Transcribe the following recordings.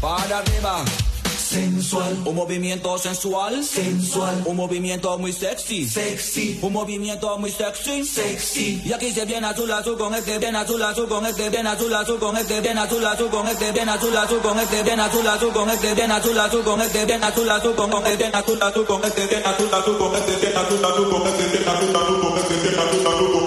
Para arriba. Sensual. Un movimiento sensual. Sensual. Un movimiento muy sexy. Sexy. Un movimiento muy sexy. Sexy. Y aquí se viene azul azul con este, bien azul azul con este, bien azul azul con este, bien azul azul con este, bien azul azul con este, bien azul azul con este, bien azul azul con este, bien azul azul con este, bien azul azul con este, bien azul azul con este, bien azul azul con este, bien azul azul con este, bien azul azul con este, bien azul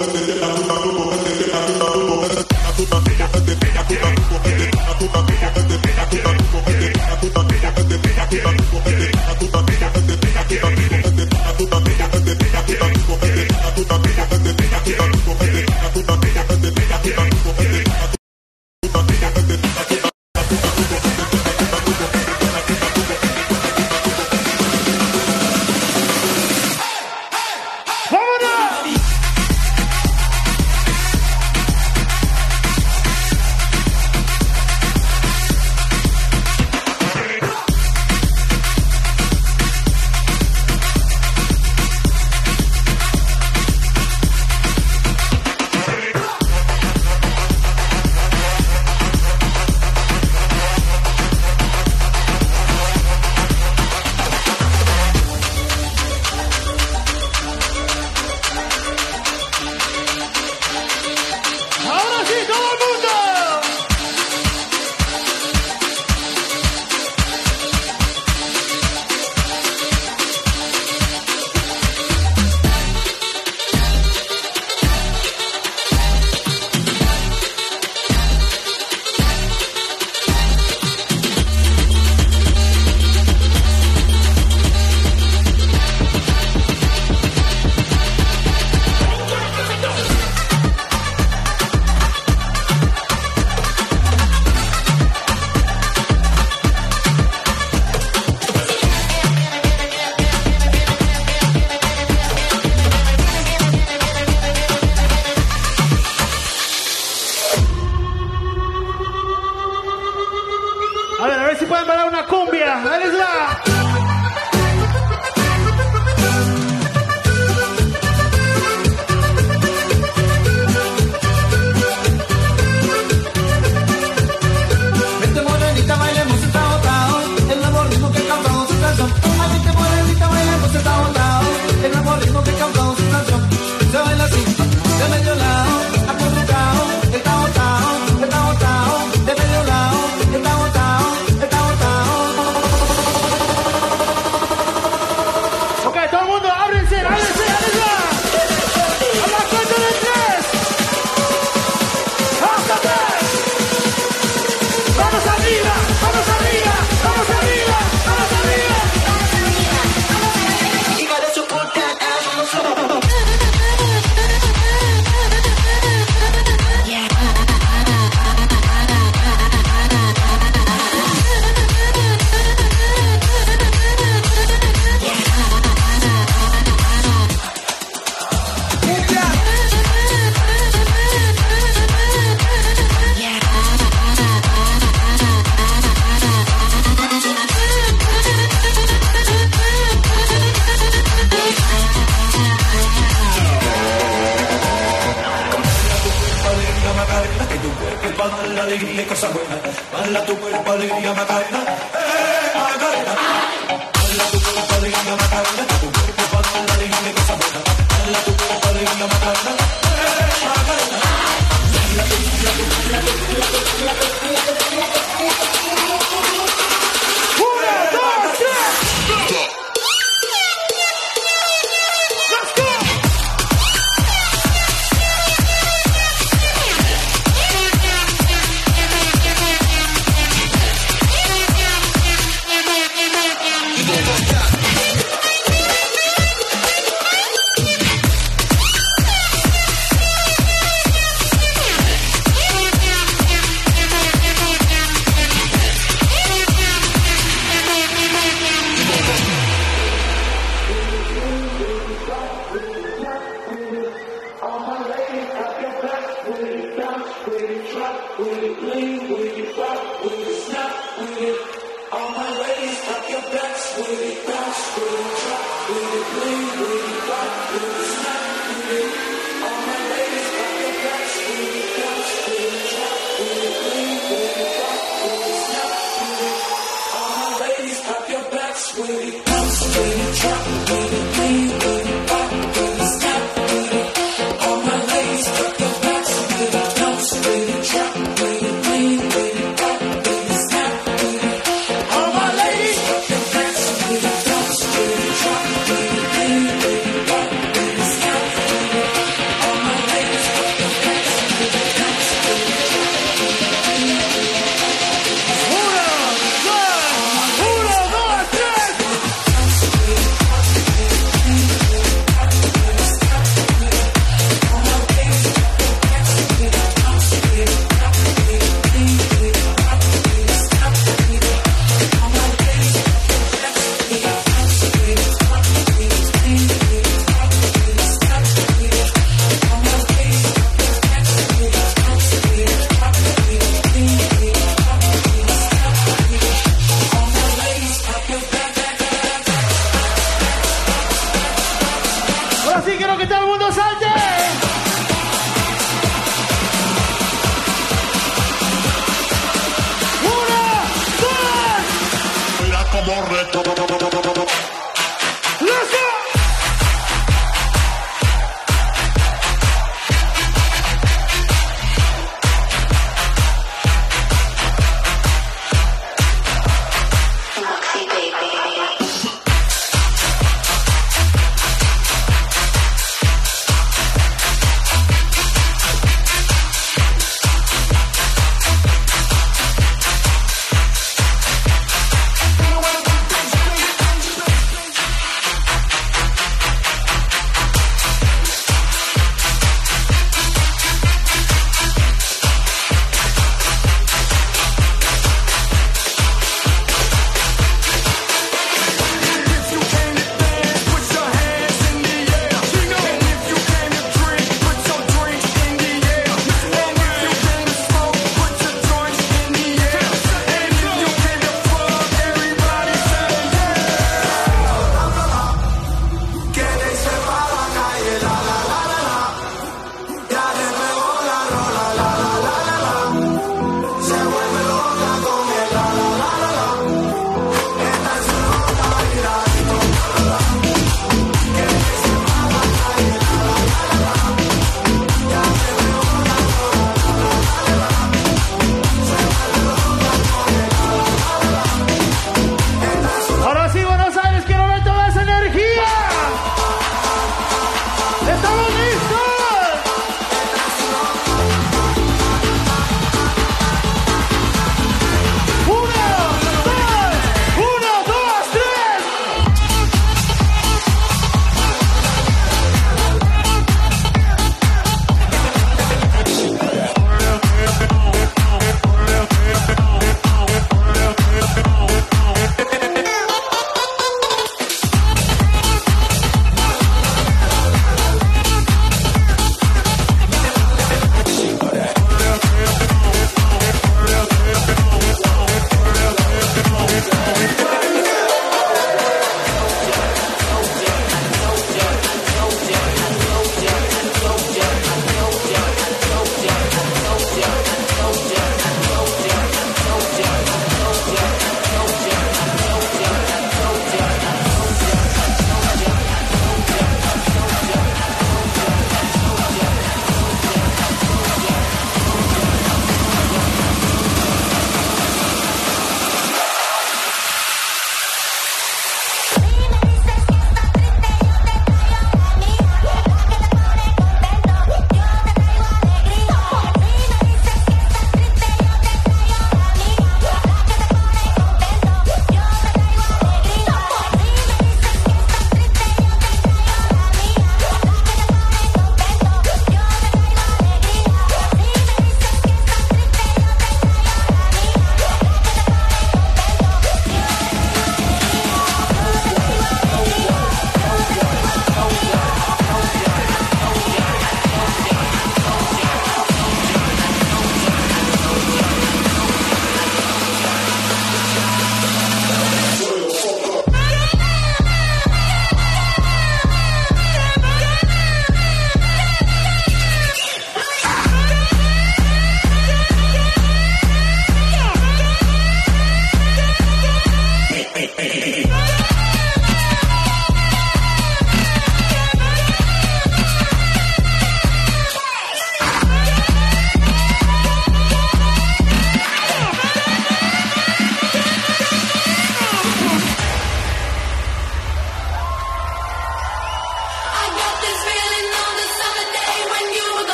corre todo.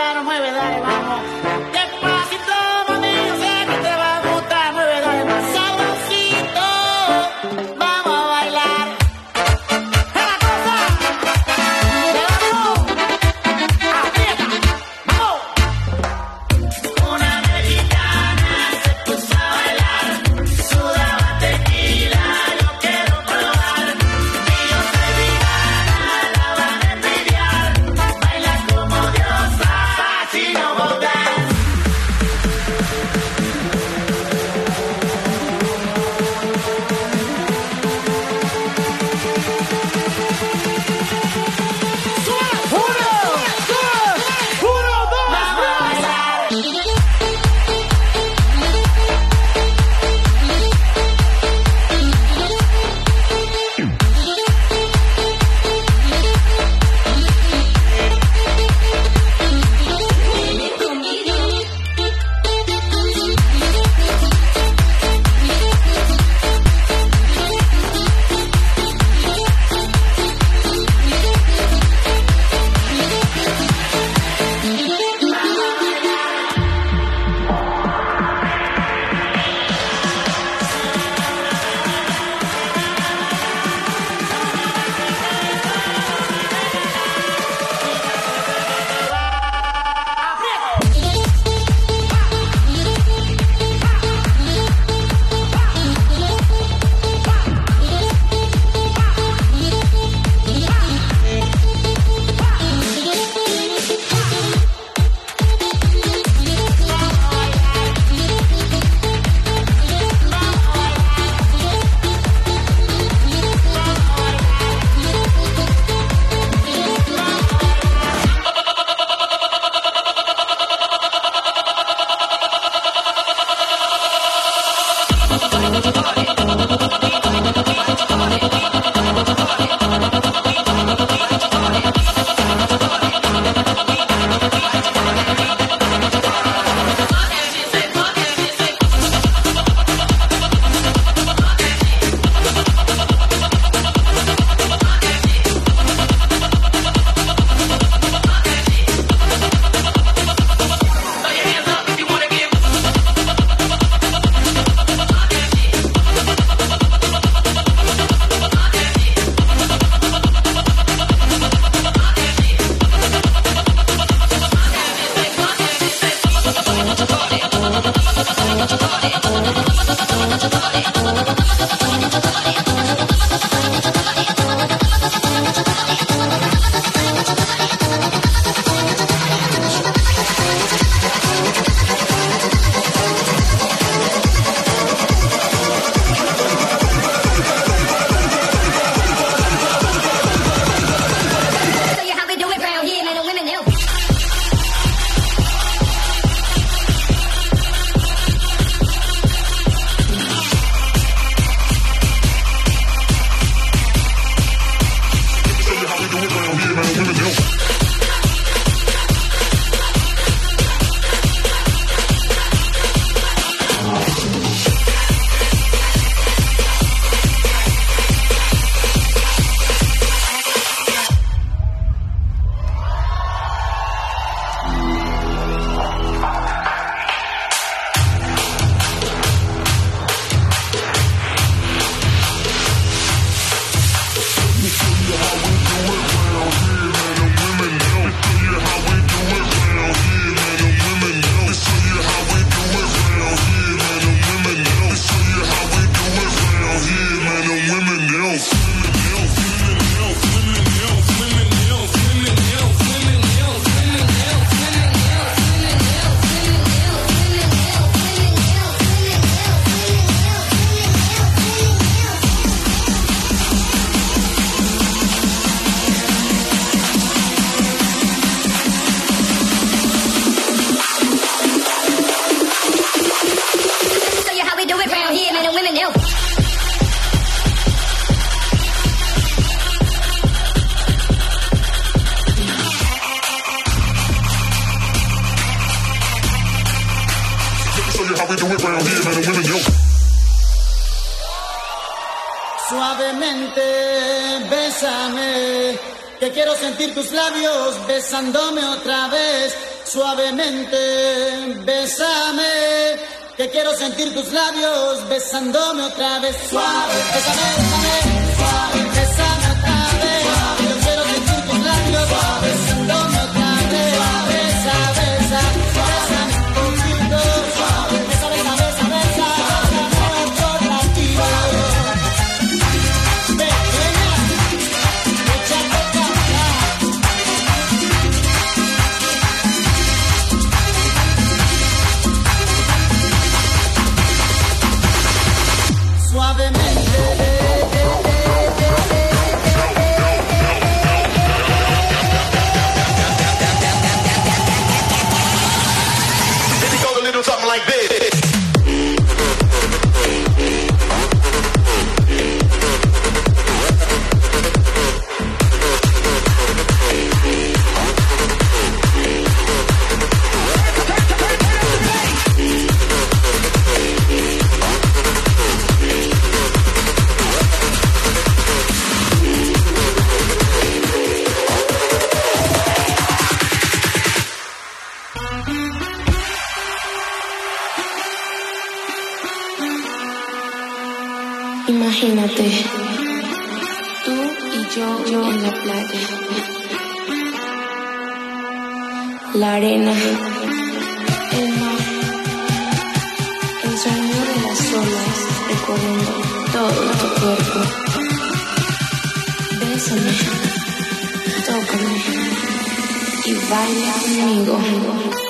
Encantar. Mueve, dale, vamos. Sentir tus labios besándome otra vez. Suavemente, bésame, que quiero sentir tus labios besándome otra vez. Suave, bésame, Imagínate, tú y yo, yo en la playa. La arena, el mar, el sonido de las olas recorriendo todo tu cuerpo. Bésame, tócame y baila conmigo.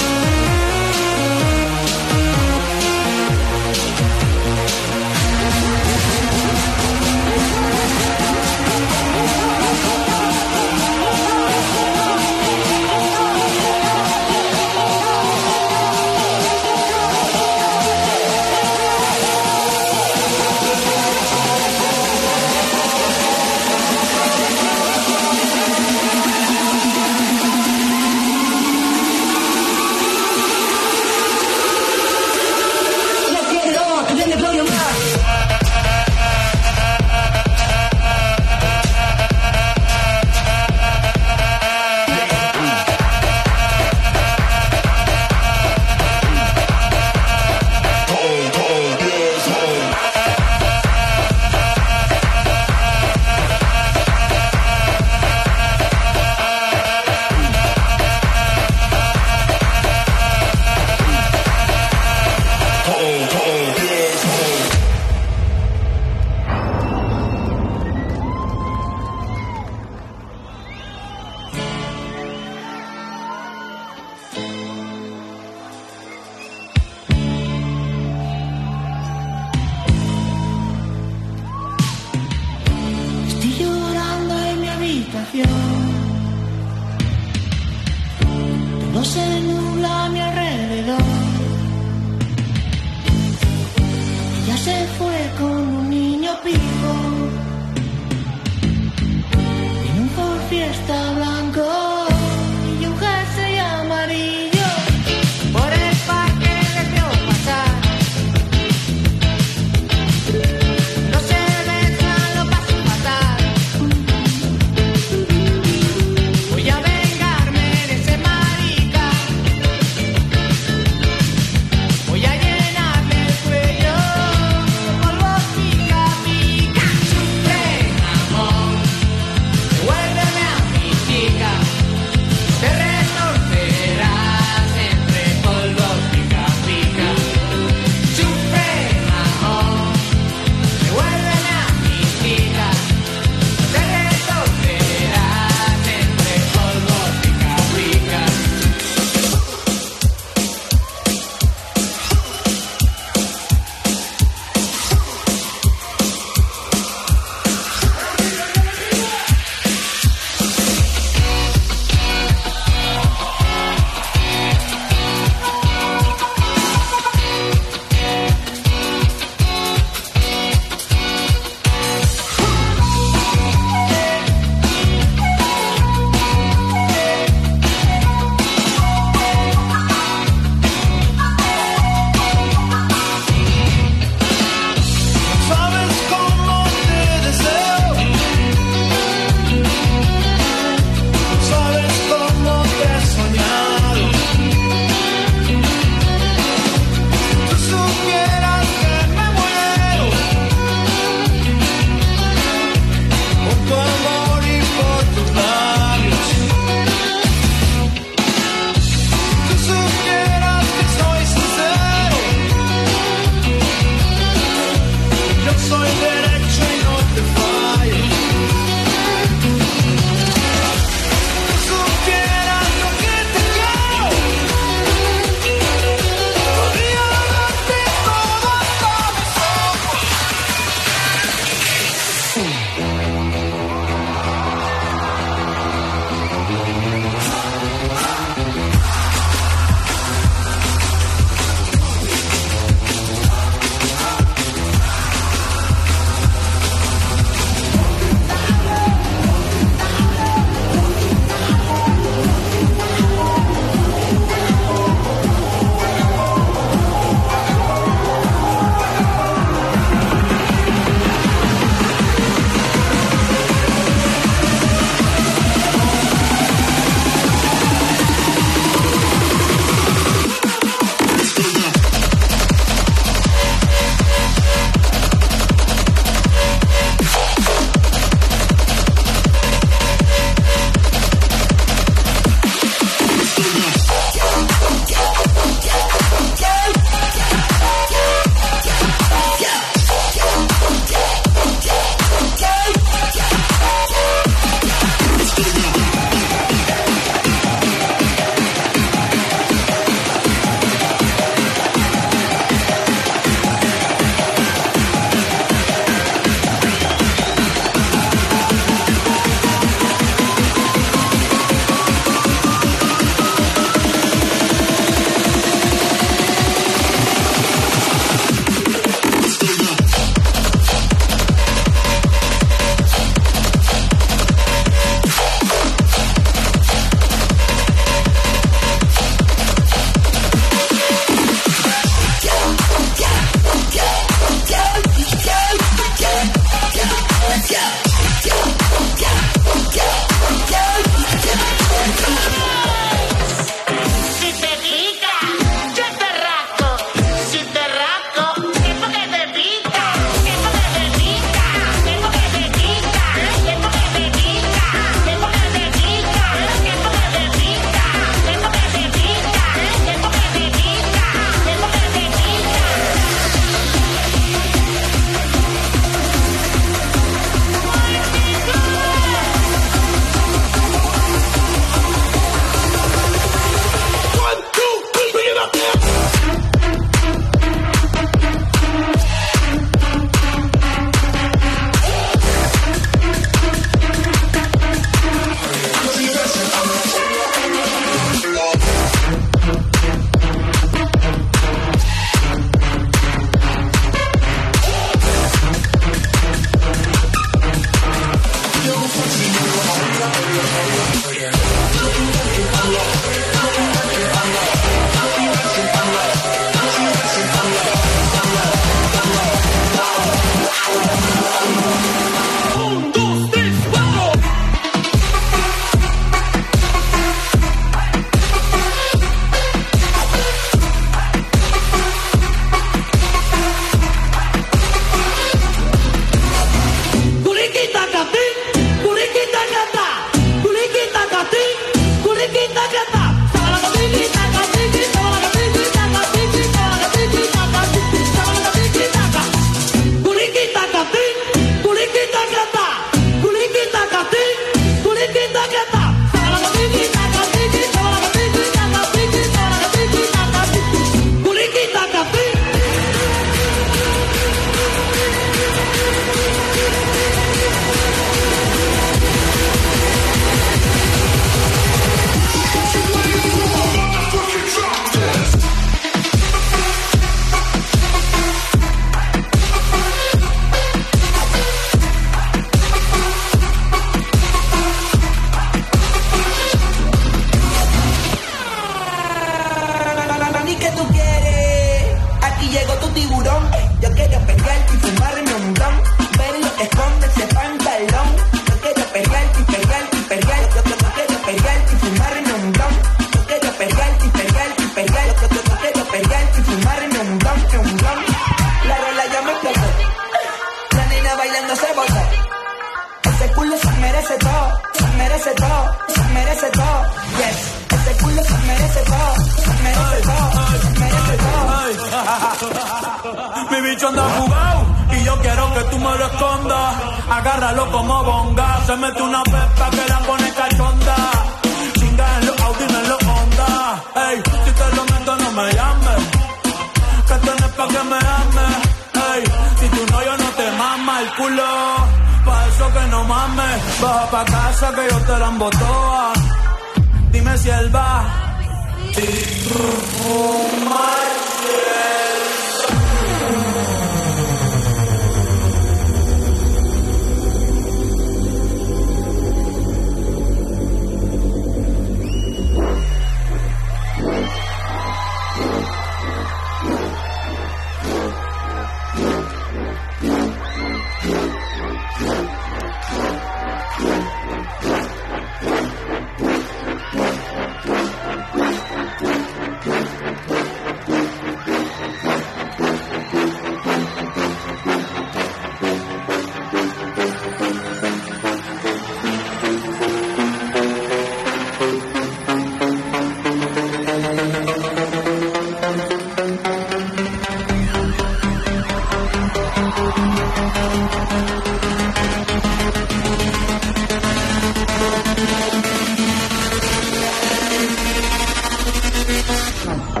Come on.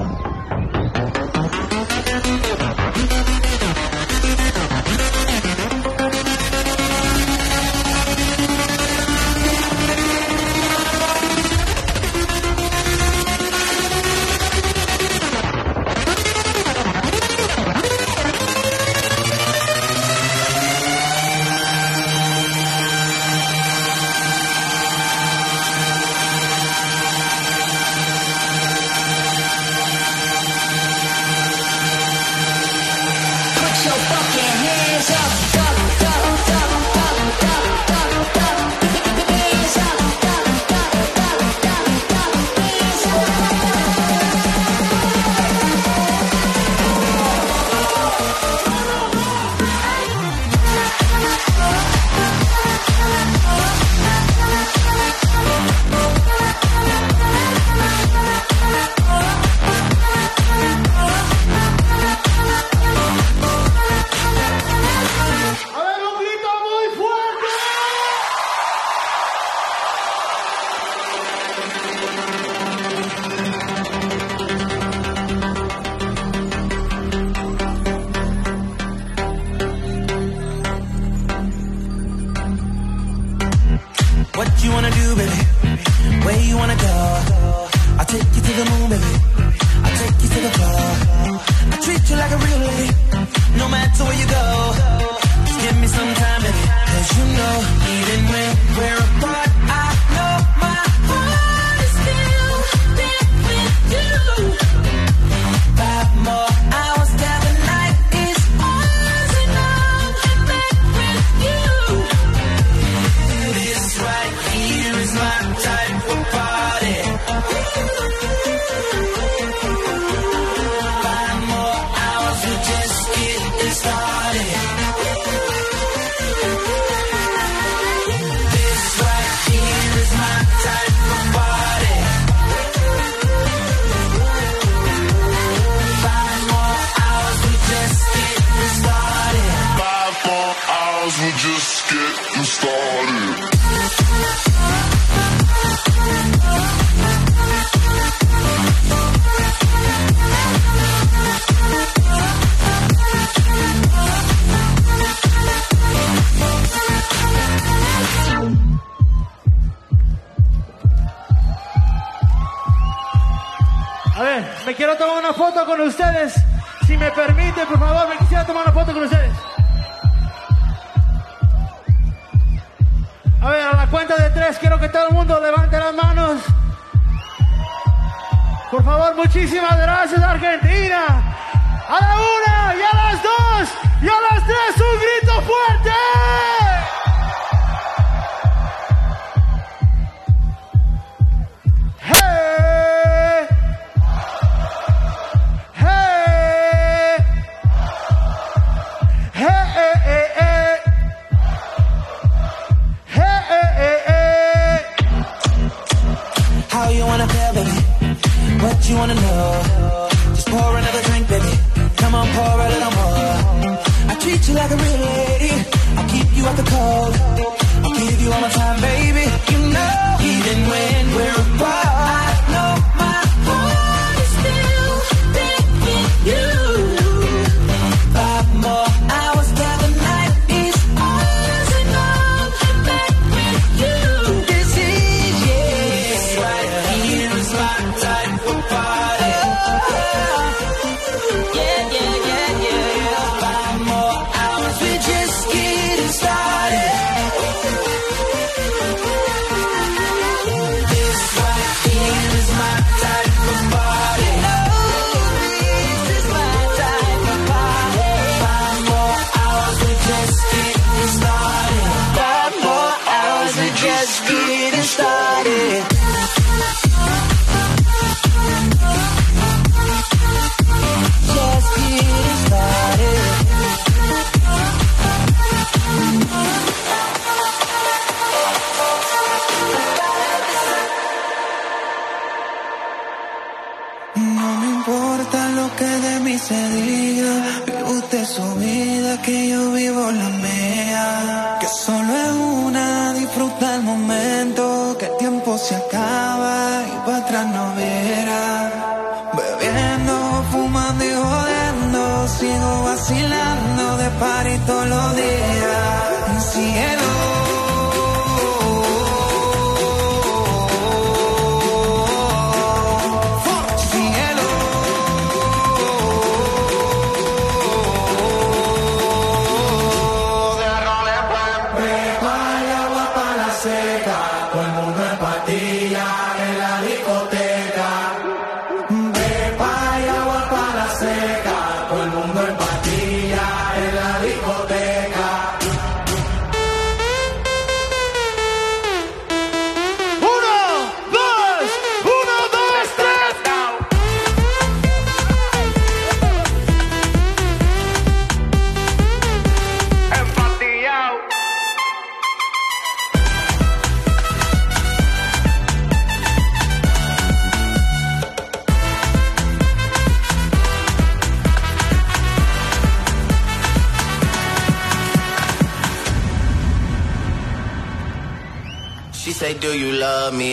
foto con ustedes. Si me permite, por favor, me quisiera tomar una foto con ustedes. A ver, a la cuenta de tres, quiero que todo el mundo levante las manos. Por favor, muchísimas gracias, Argentina. A la una, y a las dos, y a las tres, un grito fuerte. wanna know. Just pour another drink, baby. Come on, pour a little more. I treat you like a real lady. I keep you out the cold. I give you all my time, baby. stop.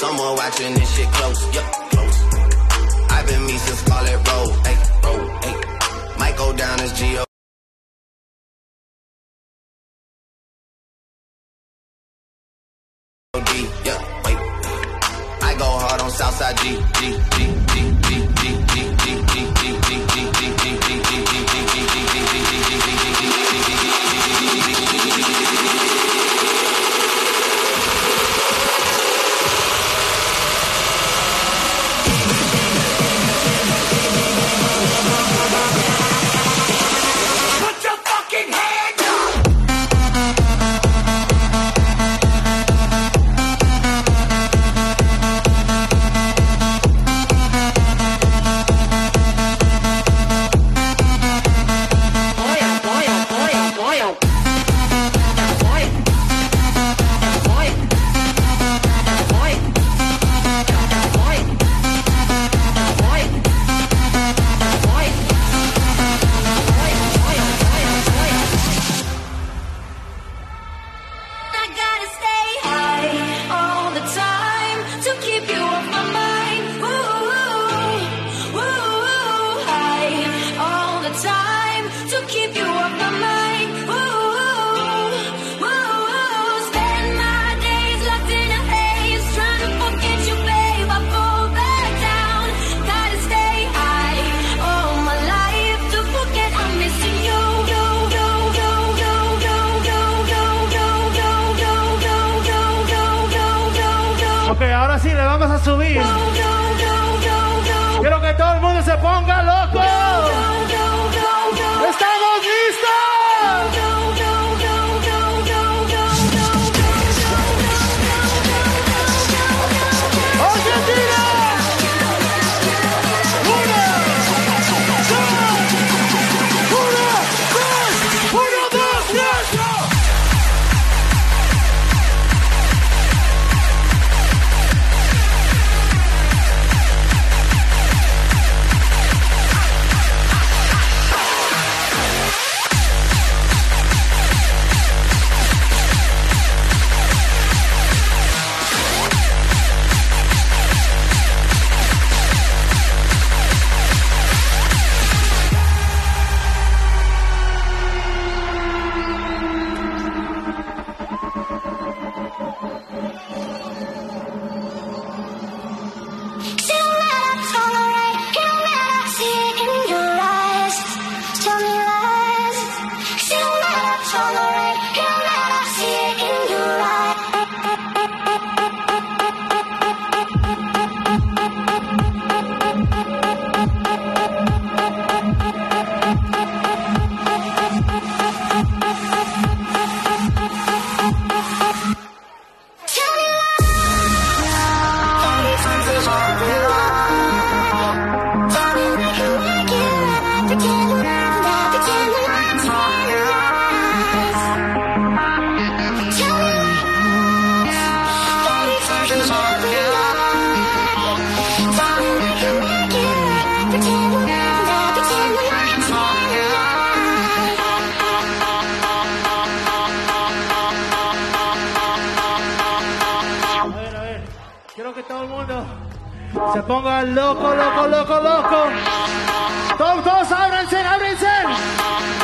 Someone watching this shit close. Yup, close. I've been me since Scarlet Road. Hey, road. Hey. Might go down as G.O. D, yeah, wait. I go hard on Southside G, G, G, G, G, you. Ok, ahora sí, le vamos a subir. Quiero que todo el mundo se ponga loco. se ponga loco, loco, loco, loco. Todos, todos, ábranse, ábranse.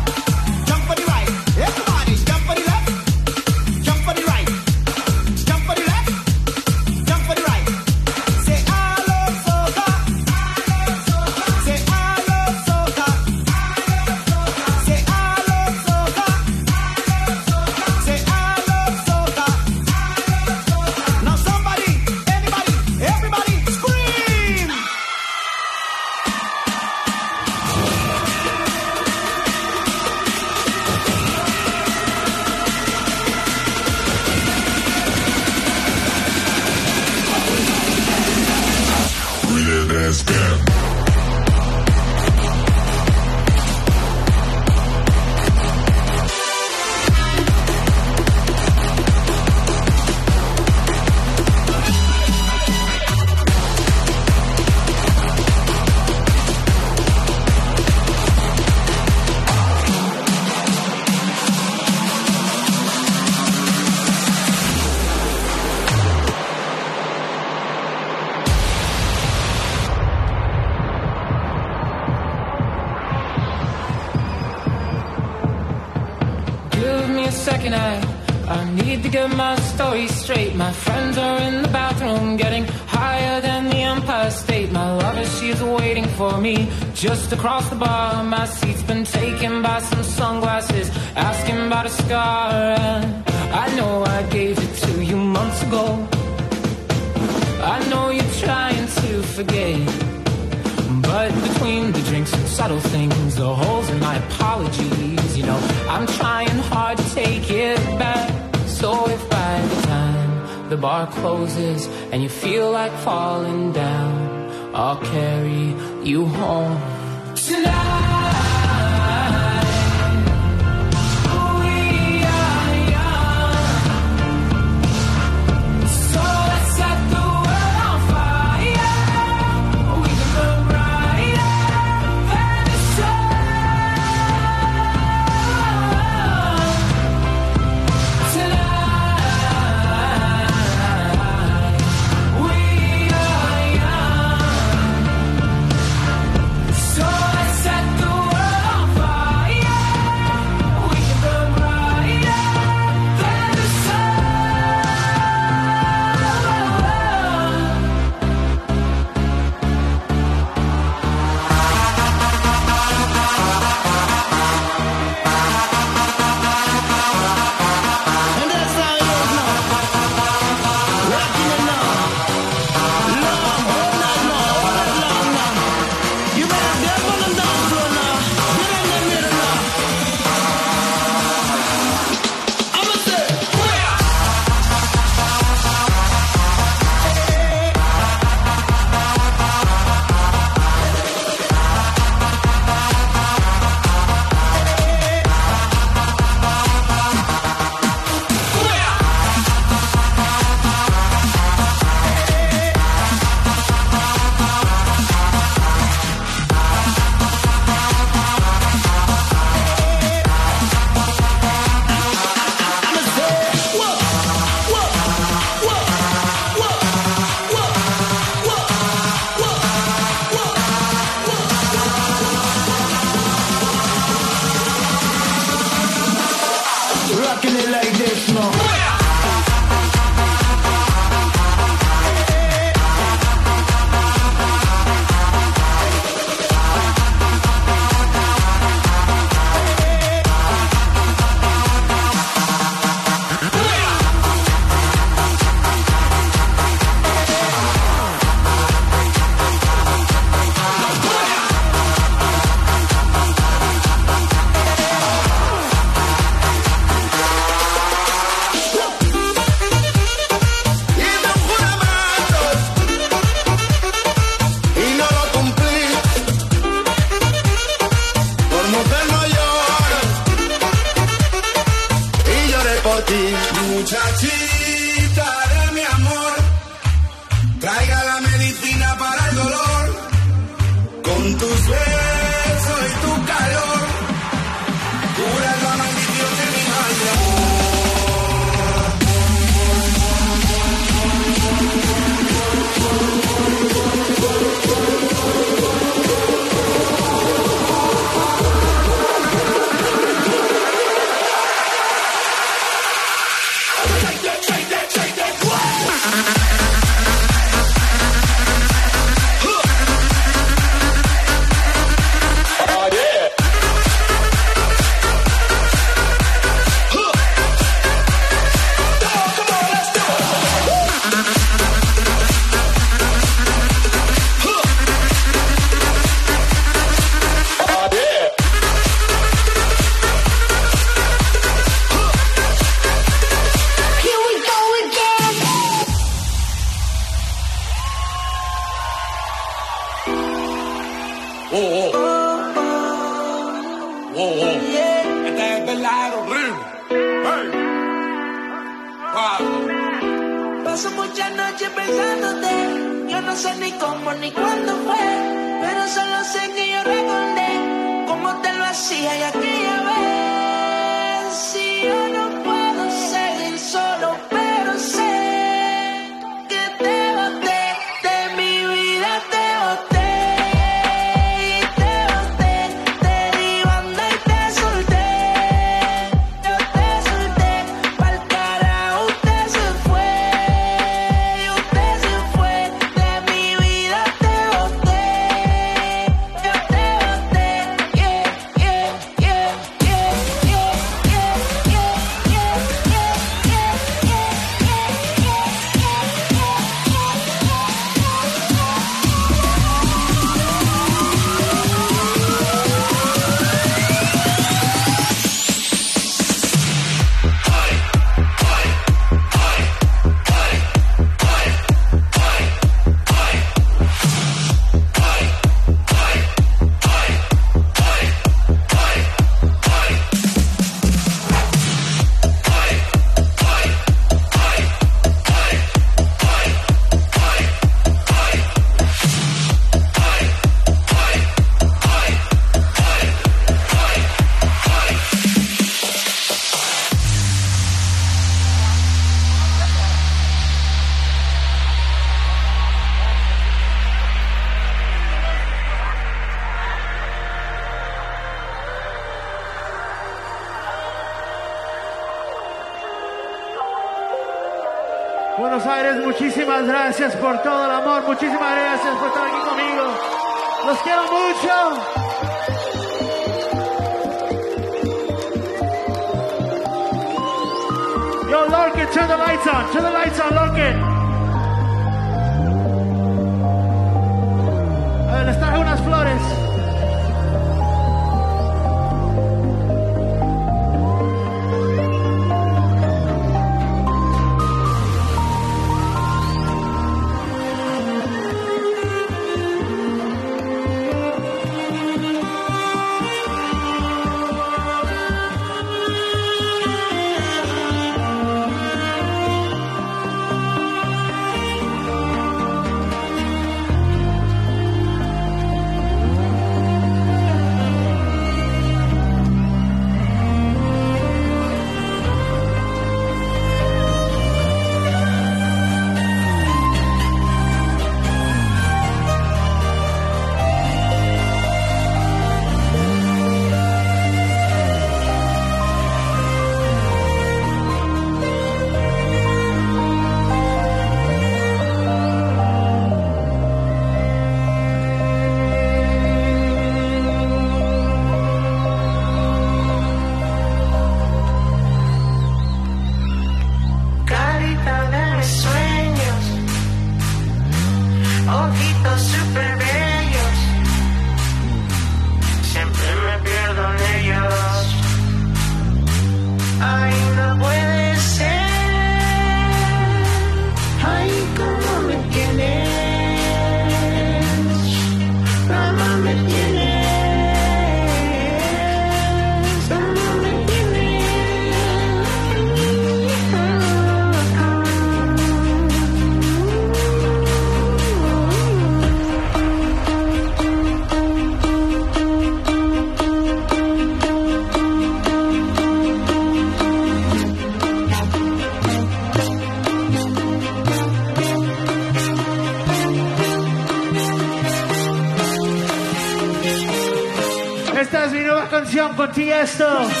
for Tiesto.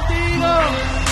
contigo.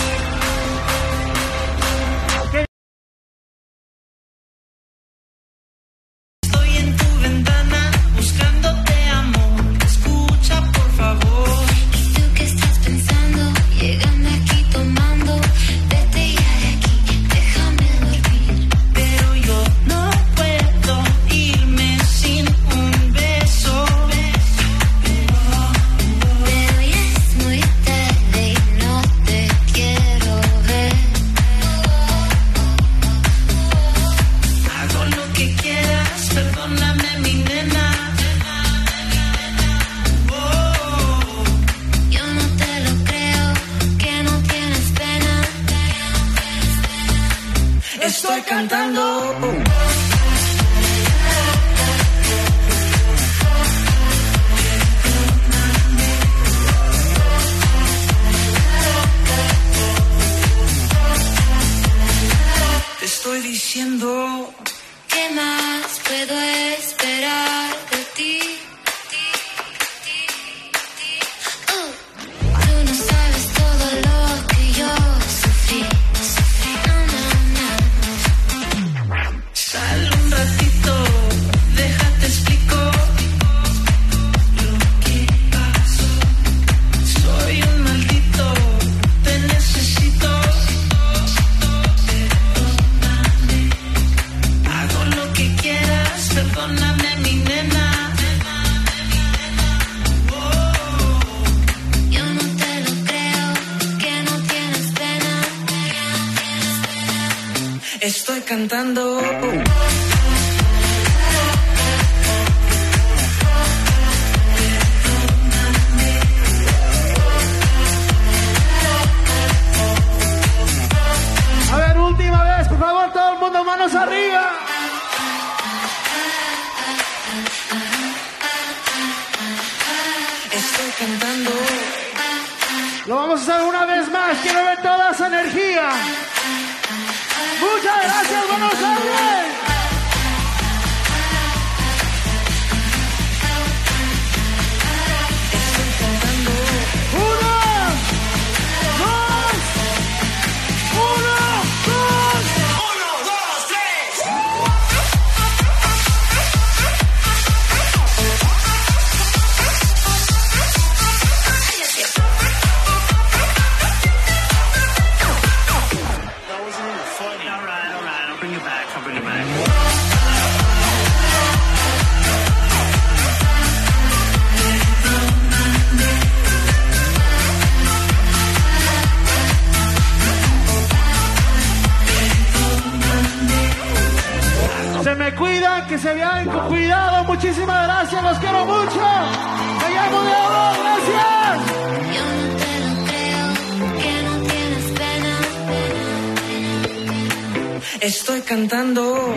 manos arriba. Estoy cantando. Lo vamos a hacer una vez más. Quiero ver toda esa energía. Muchas gracias, Buenos Aires. Cantando.